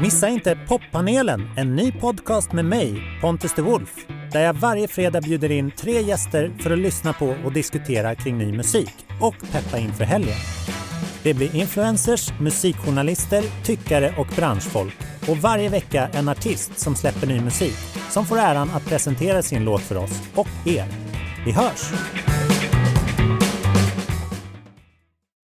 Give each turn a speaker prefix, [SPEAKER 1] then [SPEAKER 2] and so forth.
[SPEAKER 1] Missa inte Poppanelen, en ny podcast med mig, Pontus de Wolf, där jag varje fredag bjuder in tre gäster för att lyssna på och diskutera kring ny musik och peppa inför helgen. Det blir influencers, musikjournalister, tyckare och branschfolk och varje vecka en artist som släpper ny musik som får äran att presentera sin låt för oss och er. Vi hörs!